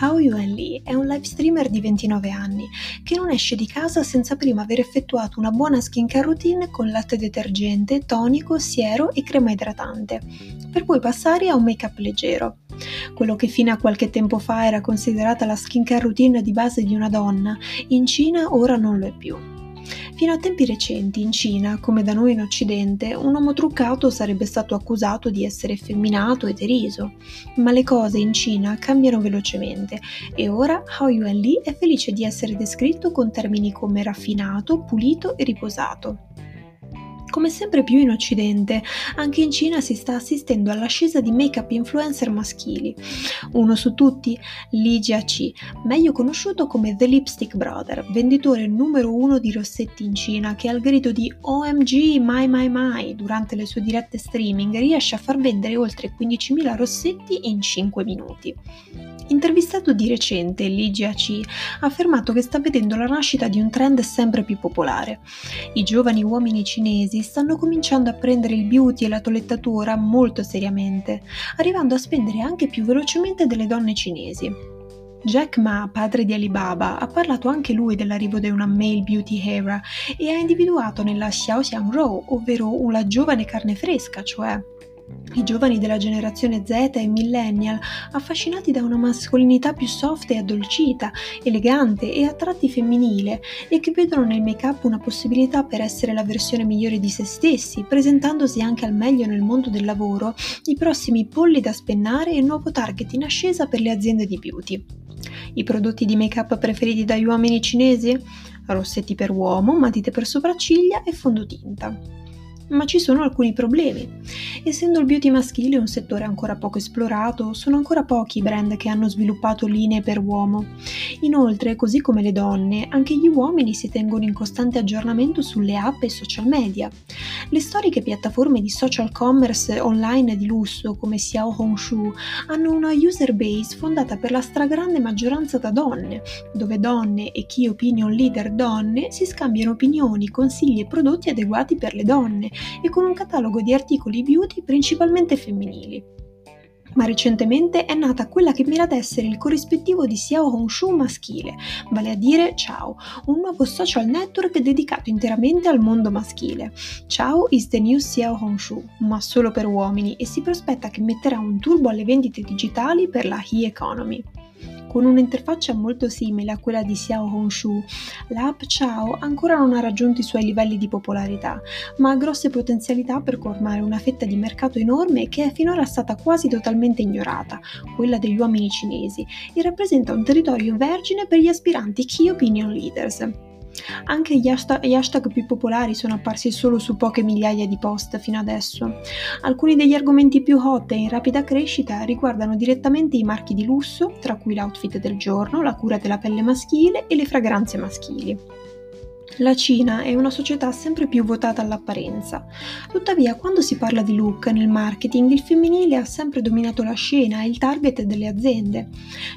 Hao Yuan Li è un live streamer di 29 anni che non esce di casa senza prima aver effettuato una buona skincare routine con latte detergente, tonico, siero e crema idratante, per poi passare a un make-up leggero. Quello che fino a qualche tempo fa era considerata la skincare routine di base di una donna, in Cina ora non lo è più. Fino a tempi recenti in Cina, come da noi in Occidente, un uomo truccato sarebbe stato accusato di essere effeminato e deriso. Ma le cose in Cina cambiano velocemente e ora Hao Yuan Li è felice di essere descritto con termini come raffinato, pulito e riposato. Come sempre più in Occidente, anche in Cina si sta assistendo all'ascesa di make-up influencer maschili. Uno su tutti, Li Jiaqi, meglio conosciuto come The Lipstick Brother, venditore numero uno di rossetti in Cina che al grido di OMG my my my durante le sue dirette streaming riesce a far vendere oltre 15.000 rossetti in 5 minuti. Intervistato di recente, Li Jiaqi ha affermato che sta vedendo la nascita di un trend sempre più popolare. I giovani uomini cinesi stanno cominciando a prendere il beauty e la toilettatura molto seriamente, arrivando a spendere anche più velocemente delle donne cinesi. Jack Ma, padre di Alibaba, ha parlato anche lui dell'arrivo di una male beauty era e ha individuato nella Xiao Xiang Rou, ovvero una giovane carne fresca, cioè i giovani della generazione Z e millennial, affascinati da una mascolinità più soft e addolcita, elegante e a tratti femminile, e che vedono nel make-up una possibilità per essere la versione migliore di se stessi, presentandosi anche al meglio nel mondo del lavoro, i prossimi polli da spennare e il nuovo target in ascesa per le aziende di beauty. I prodotti di make-up preferiti dagli uomini cinesi? Rossetti per uomo, matite per sopracciglia e fondotinta ma ci sono alcuni problemi. Essendo il beauty maschile un settore ancora poco esplorato, sono ancora pochi i brand che hanno sviluppato linee per uomo. Inoltre, così come le donne, anche gli uomini si tengono in costante aggiornamento sulle app e social media. Le storiche piattaforme di social commerce online di lusso come Xiao Hongshu hanno una user base fondata per la stragrande maggioranza da donne, dove donne e key opinion leader donne si scambiano opinioni, consigli e prodotti adeguati per le donne e con un catalogo di articoli beauty principalmente femminili. Ma recentemente è nata quella che mira ad essere il corrispettivo di Xiao Hongshu maschile, vale a dire Ciao, un nuovo social network dedicato interamente al mondo maschile. Ciao is the new Xiao Hongshu, ma solo per uomini e si prospetta che metterà un turbo alle vendite digitali per la e-economy. Con un'interfaccia molto simile a quella di Xiao Hongshu, l'app Ciao ancora non ha raggiunto i suoi livelli di popolarità, ma ha grosse potenzialità per colmare una fetta di mercato enorme che è finora stata quasi totalmente ignorata, quella degli uomini cinesi, e rappresenta un territorio vergine per gli aspiranti Key Opinion Leaders. Anche gli hashtag, gli hashtag, più popolari sono apparsi solo su poche migliaia di post fino adesso. Alcuni degli argomenti più hot e in rapida crescita riguardano direttamente i marchi di lusso, tra cui l'outfit del giorno, la cura della pelle maschile e le fragranze maschili. La Cina è una società sempre più votata all'apparenza. Tuttavia, quando si parla di look nel marketing, il femminile ha sempre dominato la scena e il target delle aziende.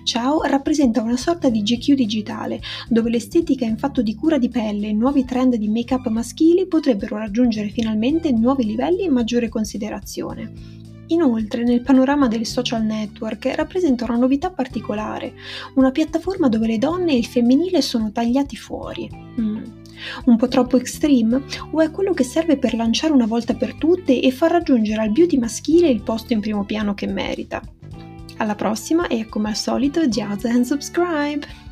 Ciao rappresenta una sorta di GQ digitale, dove l'estetica in fatto di cura di pelle e nuovi trend di make-up maschili potrebbero raggiungere finalmente nuovi livelli e maggiore considerazione. Inoltre, nel panorama del social network rappresenta una novità particolare, una piattaforma dove le donne e il femminile sono tagliati fuori. Mm. Un po' troppo extreme? O è quello che serve per lanciare una volta per tutte e far raggiungere al beauty maschile il posto in primo piano che merita? Alla prossima e come al solito, jazz and subscribe!